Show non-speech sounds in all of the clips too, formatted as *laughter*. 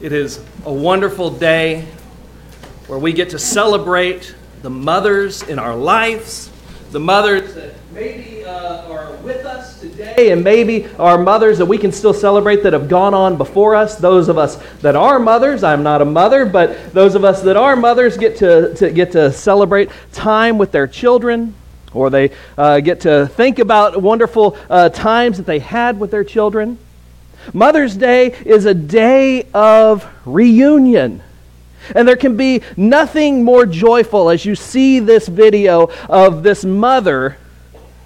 It is a wonderful day where we get to celebrate the mothers in our lives, the mothers that maybe uh, are with us today, and maybe our mothers that we can still celebrate that have gone on before us. Those of us that are mothers, I'm not a mother, but those of us that are mothers get to, to get to celebrate time with their children. Or they uh, get to think about wonderful uh, times that they had with their children. Mother's Day is a day of reunion. And there can be nothing more joyful as you see this video of this mother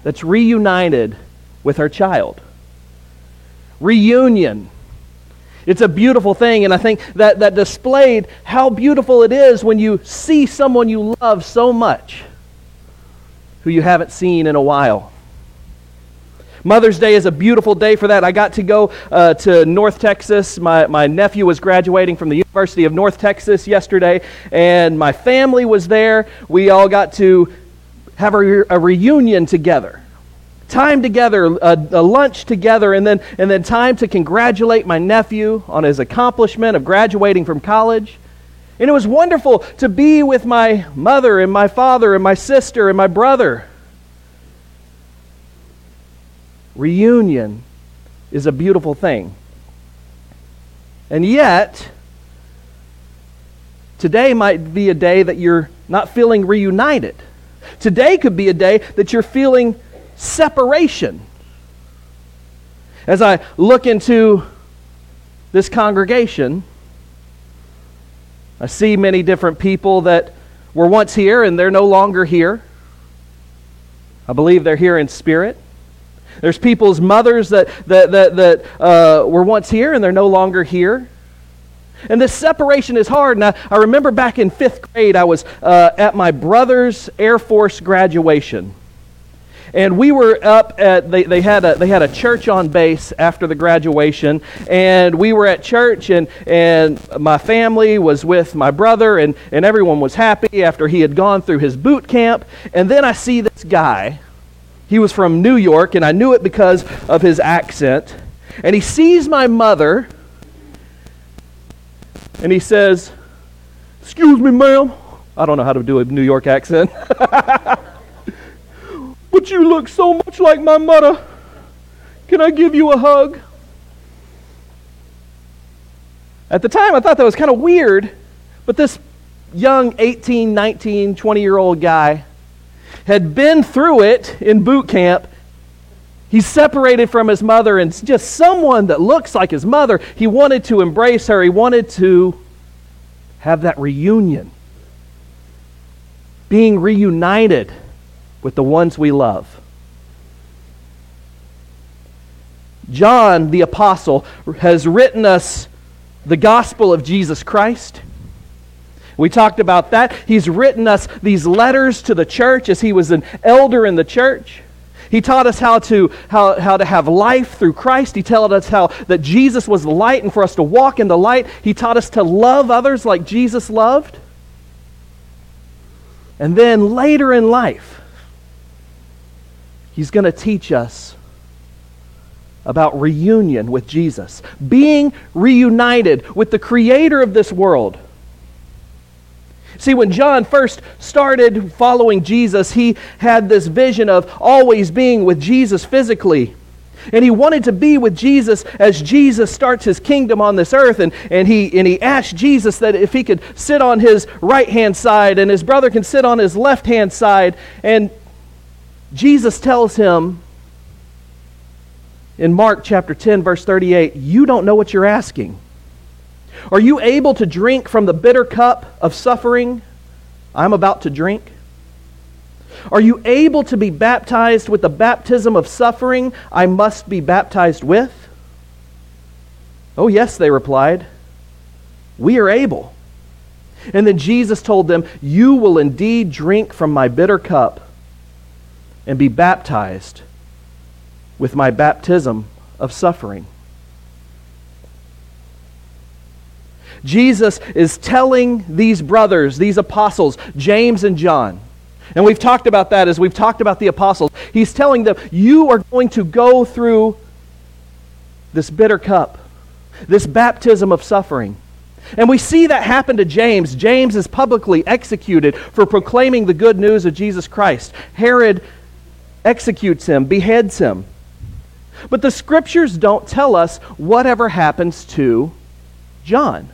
that's reunited with her child. Reunion. It's a beautiful thing, and I think that, that displayed how beautiful it is when you see someone you love so much who you haven't seen in a while. Mother's Day is a beautiful day for that. I got to go uh, to North Texas. My, my nephew was graduating from the University of North Texas yesterday, and my family was there. We all got to have a, a reunion together. Time together, a, a lunch together, and then, and then time to congratulate my nephew on his accomplishment of graduating from college. And it was wonderful to be with my mother and my father and my sister and my brother. Reunion is a beautiful thing. And yet, today might be a day that you're not feeling reunited. Today could be a day that you're feeling separation. As I look into this congregation, I see many different people that were once here and they're no longer here. I believe they're here in spirit. There's people's mothers that, that, that, that uh, were once here and they're no longer here. And this separation is hard. And I, I remember back in fifth grade, I was uh, at my brother's Air Force graduation. And we were up at, they, they, had a, they had a church on base after the graduation. And we were at church, and, and my family was with my brother, and, and everyone was happy after he had gone through his boot camp. And then I see this guy. He was from New York, and I knew it because of his accent. And he sees my mother, and he says, Excuse me, ma'am. I don't know how to do a New York accent. *laughs* But you look so much like my mother. Can I give you a hug? At the time, I thought that was kind of weird, but this young 18, 19, 20 year old guy had been through it in boot camp. He's separated from his mother, and just someone that looks like his mother. He wanted to embrace her, he wanted to have that reunion, being reunited with the ones we love. John the Apostle has written us the gospel of Jesus Christ. We talked about that. He's written us these letters to the church as he was an elder in the church. He taught us how to, how, how to have life through Christ. He taught us how that Jesus was the light and for us to walk in the light. He taught us to love others like Jesus loved. And then later in life, He's going to teach us about reunion with Jesus, being reunited with the creator of this world. See, when John first started following Jesus, he had this vision of always being with Jesus physically. And he wanted to be with Jesus as Jesus starts his kingdom on this earth. And, and, he, and he asked Jesus that if he could sit on his right hand side and his brother can sit on his left hand side. And Jesus tells him in Mark chapter 10, verse 38, You don't know what you're asking. Are you able to drink from the bitter cup of suffering I'm about to drink? Are you able to be baptized with the baptism of suffering I must be baptized with? Oh, yes, they replied. We are able. And then Jesus told them, You will indeed drink from my bitter cup and be baptized with my baptism of suffering. Jesus is telling these brothers, these apostles, James and John, and we've talked about that as we've talked about the apostles. He's telling them, You are going to go through this bitter cup, this baptism of suffering. And we see that happen to James. James is publicly executed for proclaiming the good news of Jesus Christ. Herod executes him, beheads him. But the scriptures don't tell us whatever happens to John.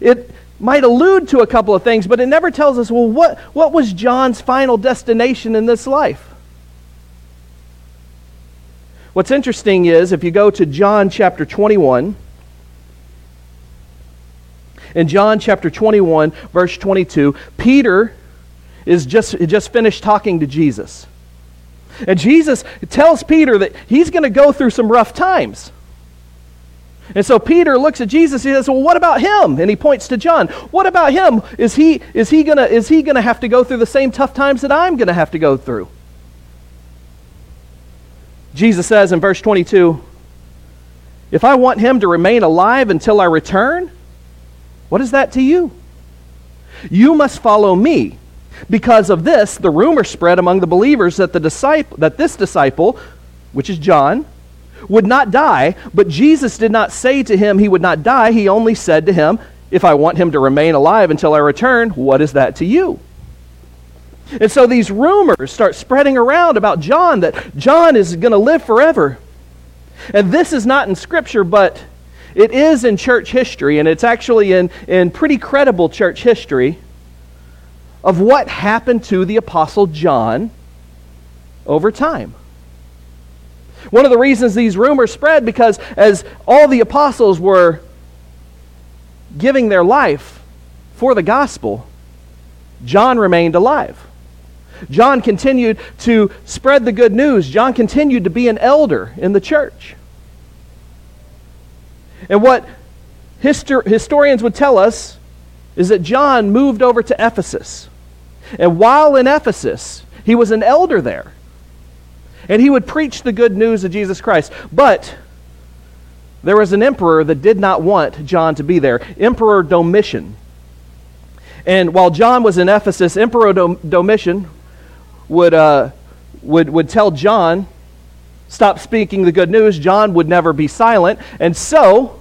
It might allude to a couple of things, but it never tells us, well, what, what was John's final destination in this life? What's interesting is if you go to John chapter 21, in John chapter 21, verse 22, Peter is just, just finished talking to Jesus. And Jesus tells Peter that he's going to go through some rough times. And so Peter looks at Jesus. He says, "Well, what about him?" And he points to John. "What about him? Is he is he gonna is he gonna have to go through the same tough times that I'm gonna have to go through?" Jesus says in verse 22, "If I want him to remain alive until I return, what is that to you? You must follow me." Because of this, the rumor spread among the believers that, the disciple, that this disciple, which is John, would not die, but Jesus did not say to him he would not die. He only said to him, If I want him to remain alive until I return, what is that to you? And so these rumors start spreading around about John that John is going to live forever. And this is not in Scripture, but it is in church history, and it's actually in, in pretty credible church history of what happened to the Apostle John over time. One of the reasons these rumors spread because as all the apostles were giving their life for the gospel, John remained alive. John continued to spread the good news. John continued to be an elder in the church. And what histor- historians would tell us is that John moved over to Ephesus. And while in Ephesus, he was an elder there. And he would preach the good news of Jesus Christ. But there was an emperor that did not want John to be there Emperor Domitian. And while John was in Ephesus, Emperor Domitian would, uh, would, would tell John, stop speaking the good news. John would never be silent. And so,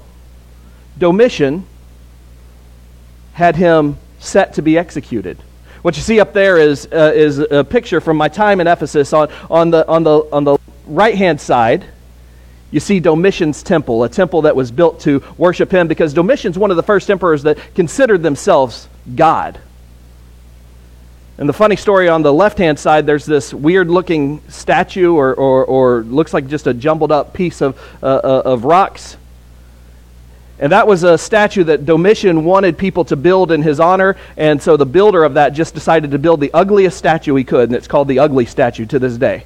Domitian had him set to be executed. What you see up there is, uh, is a picture from my time in Ephesus. On, on the, on the, on the right hand side, you see Domitian's temple, a temple that was built to worship him because Domitian's one of the first emperors that considered themselves God. And the funny story on the left hand side, there's this weird looking statue, or, or, or, looks like just a jumbled up piece of, uh, uh, of rocks. And that was a statue that Domitian wanted people to build in his honor. And so the builder of that just decided to build the ugliest statue he could. And it's called the ugly statue to this day.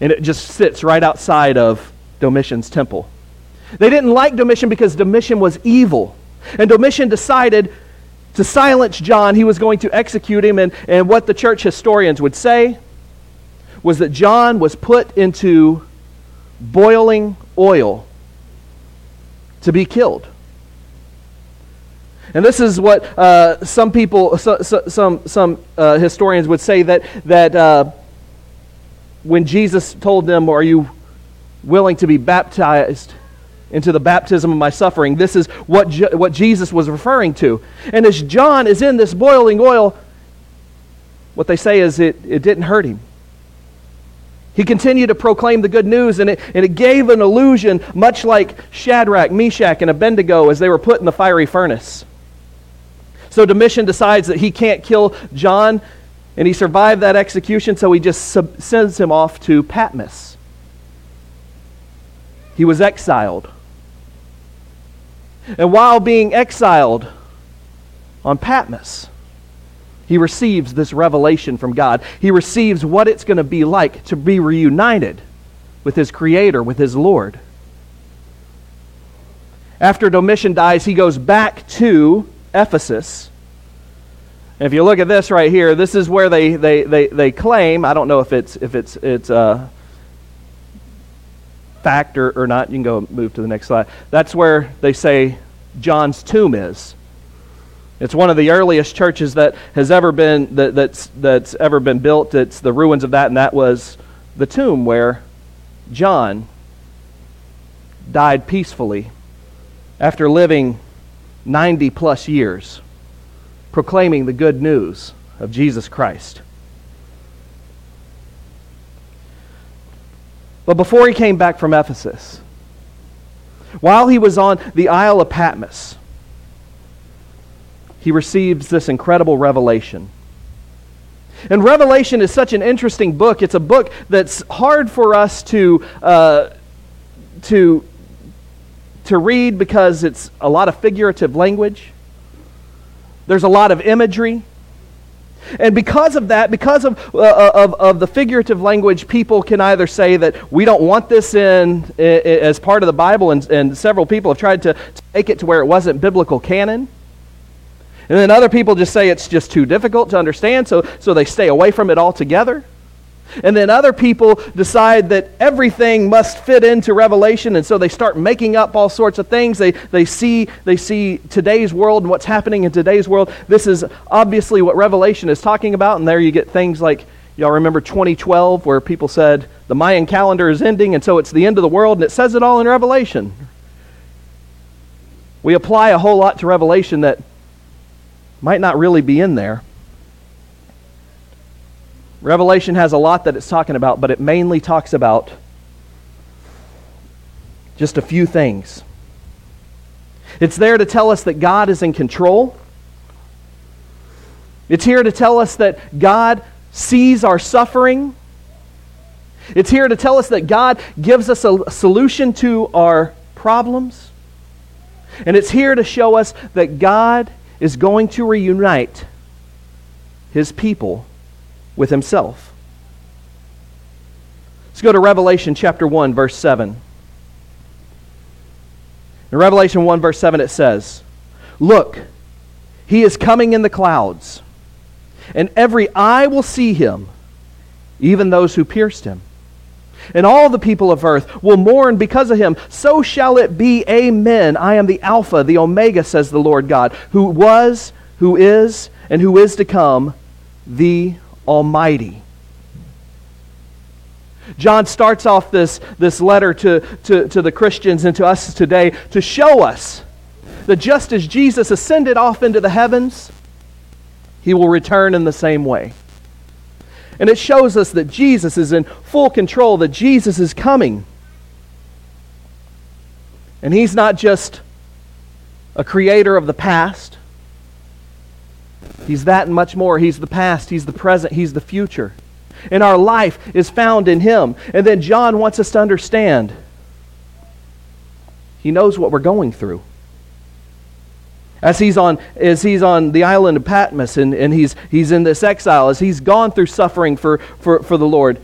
And it just sits right outside of Domitian's temple. They didn't like Domitian because Domitian was evil. And Domitian decided to silence John, he was going to execute him. And, and what the church historians would say was that John was put into boiling oil to be killed. And this is what uh, some people, so, so, some, some uh, historians would say that, that uh, when Jesus told them, Are you willing to be baptized? into the baptism of my suffering. This is what, Je- what Jesus was referring to. And as John is in this boiling oil, what they say is it, it didn't hurt him. He continued to proclaim the good news, and it, and it gave an illusion, much like Shadrach, Meshach, and Abednego as they were put in the fiery furnace. So Domitian decides that he can't kill John, and he survived that execution, so he just sub- sends him off to Patmos. He was exiled. And while being exiled on Patmos, he receives this revelation from God. He receives what it's going to be like to be reunited with his Creator, with his Lord. After Domitian dies, he goes back to Ephesus. If you look at this right here, this is where they, they, they, they claim, I don't know if it's, if it's, it's uh, fact or, or not. You can go move to the next slide. That's where they say John's tomb is. It's one of the earliest churches that has ever been that, that's that's ever been built. It's the ruins of that, and that was the tomb where John died peacefully after living 90 plus years proclaiming the good news of Jesus Christ. But before he came back from Ephesus, while he was on the Isle of Patmos, he receives this incredible revelation. And Revelation is such an interesting book. It's a book that's hard for us to, uh, to, to read because it's a lot of figurative language. There's a lot of imagery. And because of that, because of, uh, uh, of, of the figurative language, people can either say that we don't want this in, in as part of the Bible, and, and several people have tried to, to make it to where it wasn't biblical canon. And then other people just say it's just too difficult to understand, so, so they stay away from it altogether. And then other people decide that everything must fit into Revelation, and so they start making up all sorts of things. They, they, see, they see today's world and what's happening in today's world. This is obviously what Revelation is talking about, and there you get things like, y'all remember 2012, where people said the Mayan calendar is ending, and so it's the end of the world, and it says it all in Revelation. We apply a whole lot to Revelation that might not really be in there. Revelation has a lot that it's talking about, but it mainly talks about just a few things. It's there to tell us that God is in control. It's here to tell us that God sees our suffering. It's here to tell us that God gives us a solution to our problems. And it's here to show us that God is going to reunite his people with himself. Let's go to Revelation chapter 1, verse 7. In Revelation 1, verse 7, it says, Look, he is coming in the clouds, and every eye will see him, even those who pierced him. And all the people of earth will mourn because of him. So shall it be. Amen. I am the Alpha, the Omega, says the Lord God, who was, who is, and who is to come, the Almighty. John starts off this, this letter to, to, to the Christians and to us today to show us that just as Jesus ascended off into the heavens, he will return in the same way. And it shows us that Jesus is in full control, that Jesus is coming. And he's not just a creator of the past, He's that and much more. He's the past, He's the present, He's the future. And our life is found in Him. And then John wants us to understand He knows what we're going through. As he's on, as he's on the island of Patmos and, and he's, he's in this exile, as he's gone through suffering for, for, for the Lord,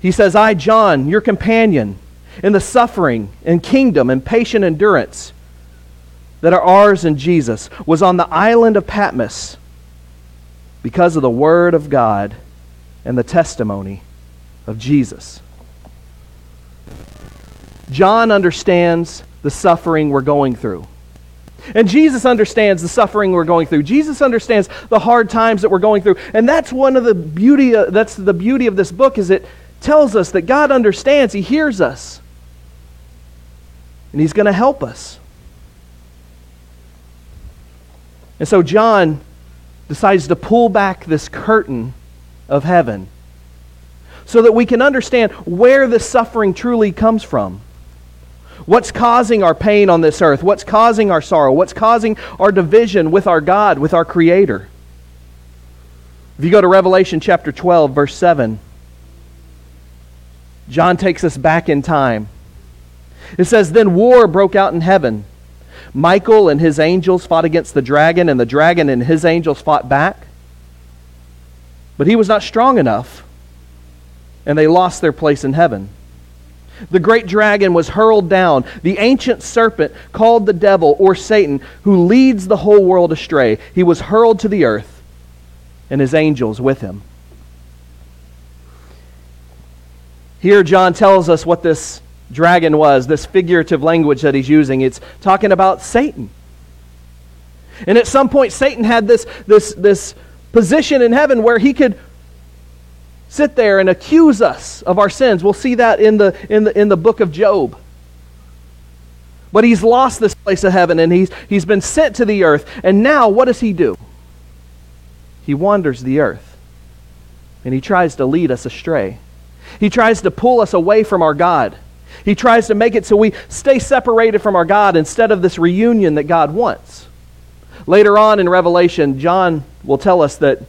he says, I, John, your companion, in the suffering and kingdom and patient endurance that are ours in Jesus, was on the island of Patmos because of the Word of God and the testimony of Jesus. John understands the suffering we're going through. And Jesus understands the suffering we're going through. Jesus understands the hard times that we're going through. And that's one of the beauty uh, that's the beauty of this book is it tells us that God understands, he hears us. And he's going to help us. And so John decides to pull back this curtain of heaven so that we can understand where the suffering truly comes from. What's causing our pain on this earth? What's causing our sorrow? What's causing our division with our God, with our Creator? If you go to Revelation chapter 12, verse 7, John takes us back in time. It says, Then war broke out in heaven. Michael and his angels fought against the dragon, and the dragon and his angels fought back. But he was not strong enough, and they lost their place in heaven. The great dragon was hurled down, the ancient serpent called the devil or Satan, who leads the whole world astray. He was hurled to the earth, and his angels with him. Here, John tells us what this dragon was, this figurative language that he's using. It's talking about Satan. And at some point, Satan had this, this, this position in heaven where he could sit there and accuse us of our sins. We'll see that in the, in the, in the book of Job. But he's lost this place of heaven and he's, he's been sent to the earth. And now, what does he do? He wanders the earth and he tries to lead us astray. He tries to pull us away from our God. He tries to make it so we stay separated from our God instead of this reunion that God wants. Later on in Revelation, John will tell us that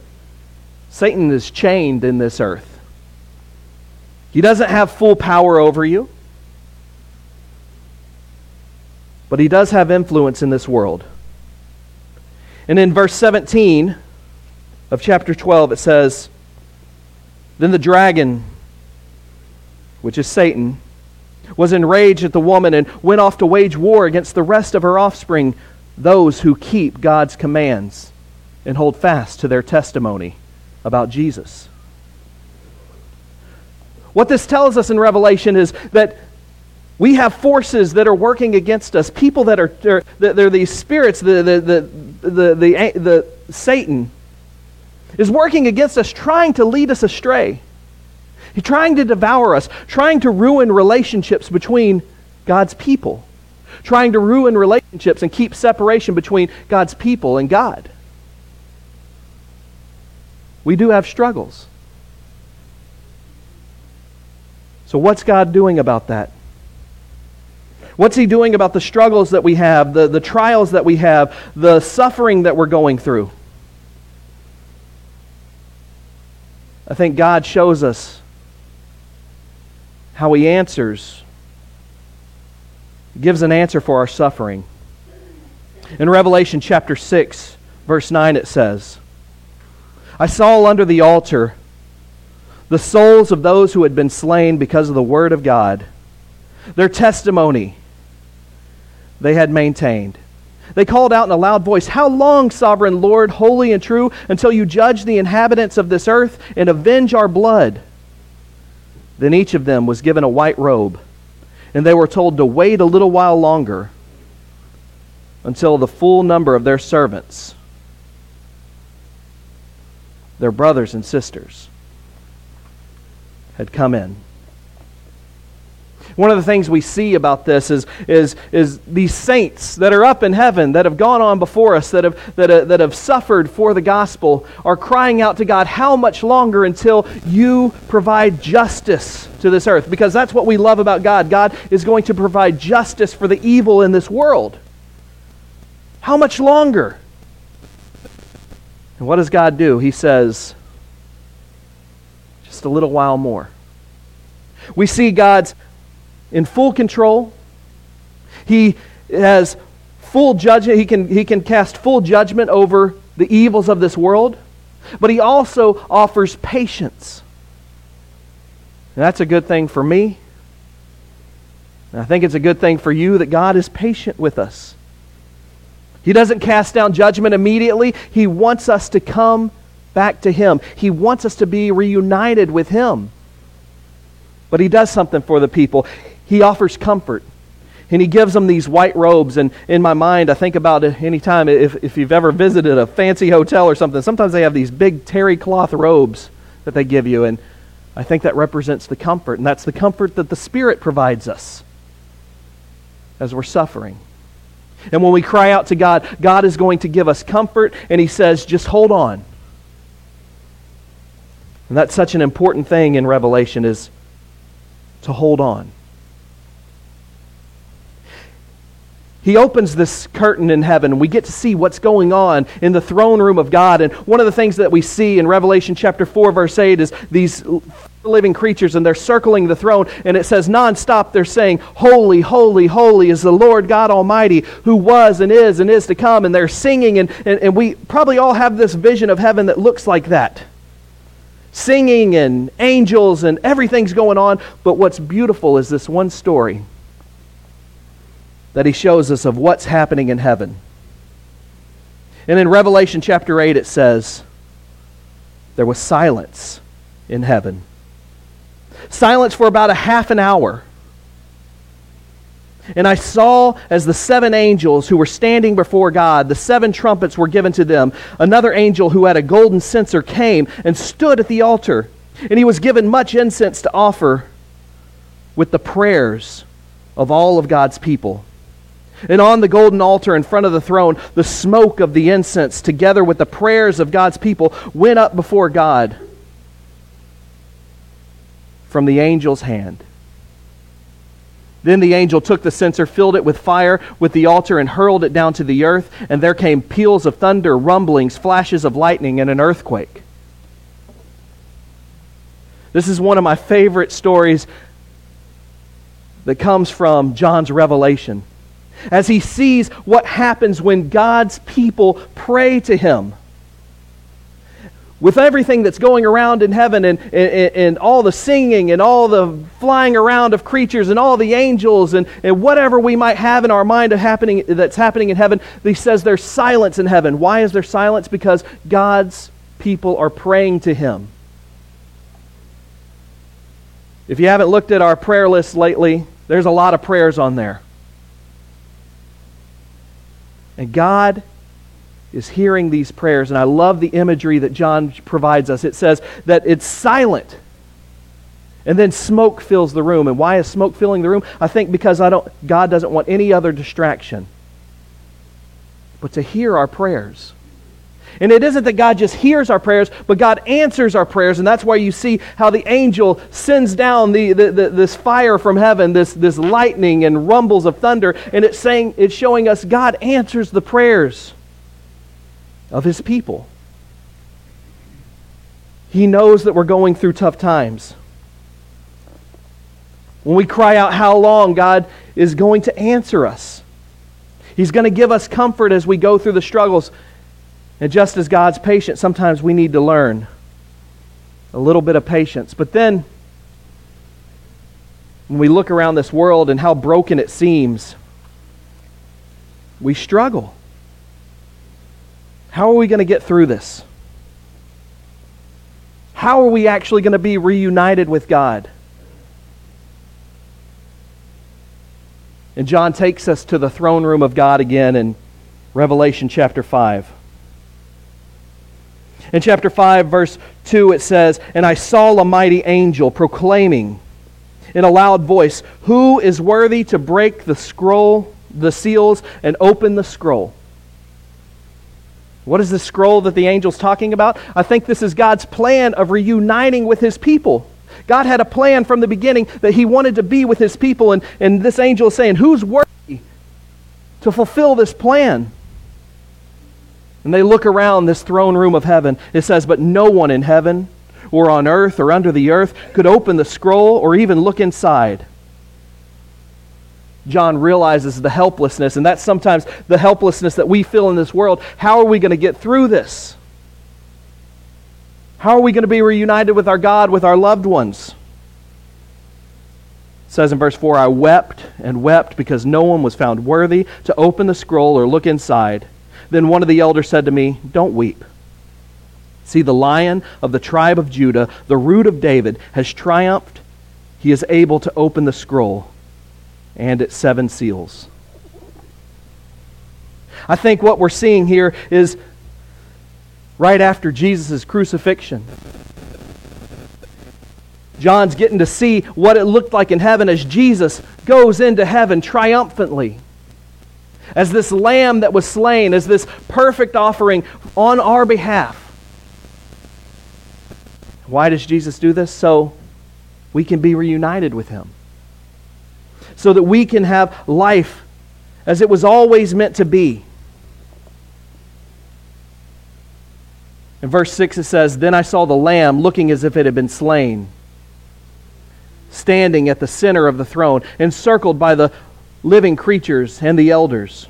Satan is chained in this earth. He doesn't have full power over you, but he does have influence in this world. And in verse 17 of chapter 12, it says, Then the dragon, which is Satan, was enraged at the woman and went off to wage war against the rest of her offspring, those who keep God's commands and hold fast to their testimony about Jesus. What this tells us in Revelation is that we have forces that are working against us, people that are, are they're these spirits, the, the, the, the, the, the Satan is working against us, trying to lead us astray. He's trying to devour us, trying to ruin relationships between God's people, trying to ruin relationships and keep separation between God's people and God. We do have struggles. So, what's God doing about that? What's He doing about the struggles that we have, the, the trials that we have, the suffering that we're going through? I think God shows us how He answers, gives an answer for our suffering. In Revelation chapter 6, verse 9, it says, I saw under the altar the souls of those who had been slain because of the word of God, their testimony they had maintained. They called out in a loud voice, How long, sovereign Lord, holy and true, until you judge the inhabitants of this earth and avenge our blood? Then each of them was given a white robe, and they were told to wait a little while longer until the full number of their servants their brothers and sisters had come in. One of the things we see about this is, is, is these saints that are up in heaven that have gone on before us, that have, that, uh, that have suffered for the gospel, are crying out to God, How much longer until you provide justice to this earth? Because that's what we love about God. God is going to provide justice for the evil in this world. How much longer? And what does God do? He says, just a little while more. We see God's in full control. He has full judgment. He can, he can cast full judgment over the evils of this world. But he also offers patience. And that's a good thing for me. And I think it's a good thing for you that God is patient with us. He doesn't cast down judgment immediately. He wants us to come back to Him. He wants us to be reunited with Him. But He does something for the people. He offers comfort. And he gives them these white robes. And in my mind, I think about it anytime if, if you've ever visited a fancy hotel or something, sometimes they have these big terry cloth robes that they give you. And I think that represents the comfort. And that's the comfort that the Spirit provides us as we're suffering. And when we cry out to God, God is going to give us comfort, and He says, just hold on. And that's such an important thing in Revelation is to hold on. He opens this curtain in heaven, and we get to see what's going on in the throne room of God. And one of the things that we see in Revelation chapter 4, verse 8, is these living creatures and they're circling the throne and it says nonstop they're saying holy holy holy is the lord god almighty who was and is and is to come. And they're singing and, and, and we probably all have this vision of heaven that looks like that. Singing and angels and everything's going on but what's beautiful is this one story that he shows us of what's happening in heaven and in revelation chapter 8 it says there was silence in heaven silence for about a half an hour. And I saw as the seven angels who were standing before God, the seven trumpets were given to them. Another angel who had a golden censer came and stood at the altar. And he was given much incense to offer with the prayers of all of God's people. And on the golden altar in front of the throne, the smoke of the incense, together with the prayers of God's people, went up before God from the angel's hand. Then the angel took the censer, filled it with fire with the altar, and hurled it down to the earth. And there came peals of thunder, rumblings, flashes of lightning, and an earthquake. This is one of my favorite stories that comes from John's revelation. As he sees what happens when God's people pray to him with everything that's going around in heaven and, and, and, all the singing and all the flying around of creatures and all the angels and, and whatever we might have in our mind of happening, that's happening in heaven, he says there's silence in heaven. Why is there silence? Because God's people are praying to him. If you haven't looked at our prayer list lately, there's a lot of prayers on there. And God is hearing these prayers. And I love the imagery that John provides us. It says that it's silent. And then smoke fills the room. And why is smoke filling the room? I think because I don't, God doesn't want any other distraction but to hear our prayers. And it isn't that God just hears our prayers, but God answers our prayers. And that's why you see how the angel sends down the, the, the, this fire from heaven, this, this lightning and rumbles of thunder. And it's saying, it's showing us God answers the prayers of his people. He knows that we're going through tough times. When we cry out, How long? God is going to answer us. He's going to give us comfort as we go through the struggles. And just as God's patient, sometimes we need to learn a little bit of patience. But then, when we look around this world and how broken it seems, we struggle. How are we going to get through this? How are we actually going to be reunited with God? And John takes us to the throne room of God again in Revelation chapter 5. In chapter 5, verse 2, it says, And I saw a mighty angel proclaiming in a loud voice, Who is worthy to break the scroll, the seals, and open the scroll? What is the scroll that the angel's talking about? I think this is God's plan of reuniting with his people. God had a plan from the beginning that he wanted to be with his people, and, and this angel is saying, Who's worthy to fulfill this plan? And they look around this throne room of heaven. It says, But no one in heaven or on earth or under the earth could open the scroll or even look inside. John realizes the helplessness, and that's sometimes the helplessness that we feel in this world. How are we going to get through this? How are we going to be reunited with our God, with our loved ones? It says in verse 4 I wept and wept because no one was found worthy to open the scroll or look inside. Then one of the elders said to me, Don't weep. See, the lion of the tribe of Judah, the root of David, has triumphed. He is able to open the scroll and its seven seals. I think what we're seeing here is right after Jesus' crucifixion. John's getting to see what it looked like in heaven as Jesus goes into heaven triumphantly. As this lamb that was slain, as this perfect offering on our behalf. Why does Jesus do this? So we can be reunited with him so that we can have life as it was always meant to be. In verse 6 it says, Then I saw the Lamb looking as if it had been slain, standing at the center of the throne, encircled by the living creatures and the elders.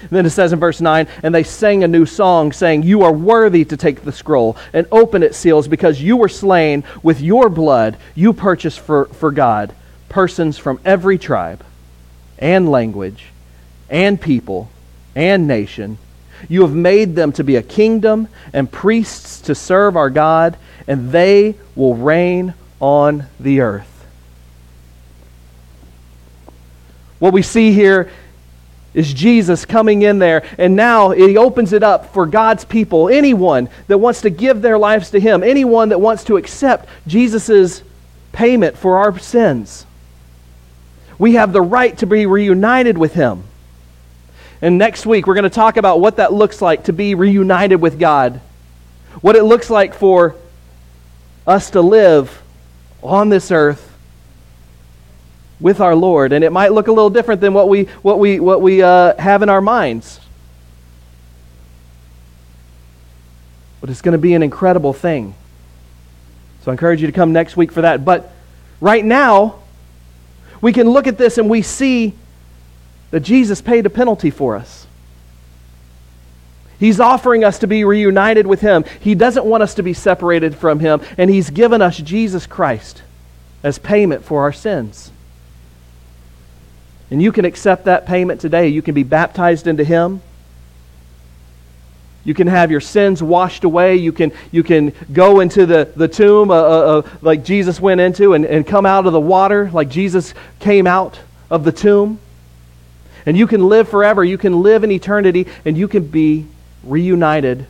And then it says in verse 9, And they sang a new song, saying, You are worthy to take the scroll and open its seals, because you were slain with your blood, you purchased for, for God persons from every tribe and language and people and nation. You have made them to be a kingdom and priests to serve our God, and they will reign on the earth. What we see here is Jesus coming in there, and now he opens it up for God's people, anyone that wants to give their lives to him, anyone that wants to accept Jesus' payment for our sins. We have the right to be reunited with Him. And next week, we're going to talk about what that looks like to be reunited with God, what it looks like for us to live on this earth with our Lord. And it might look a little different than what we, what we, what we uh, have in our minds. But it's going to be an incredible thing. So I encourage you to come next week for that. But right now, we can look at this and we see that Jesus paid a penalty for us. He's offering us to be reunited with Him. He doesn't want us to be separated from Him, and He's given us Jesus Christ as payment for our sins. And you can accept that payment today. You can be baptized into Him. You can have your sins washed away. You can, you can go into the, the tomb uh, uh, uh, like Jesus went into and, and come out of the water like Jesus came out of the tomb. And you can live forever. You can live in eternity, and you can be reunited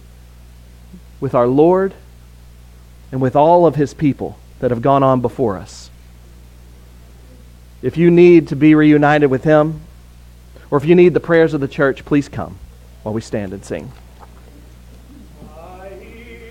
with our Lord and with all of his people that have gone on before us. If you need to be reunited with him, or if you need the prayers of the church, please come while we stand and sing.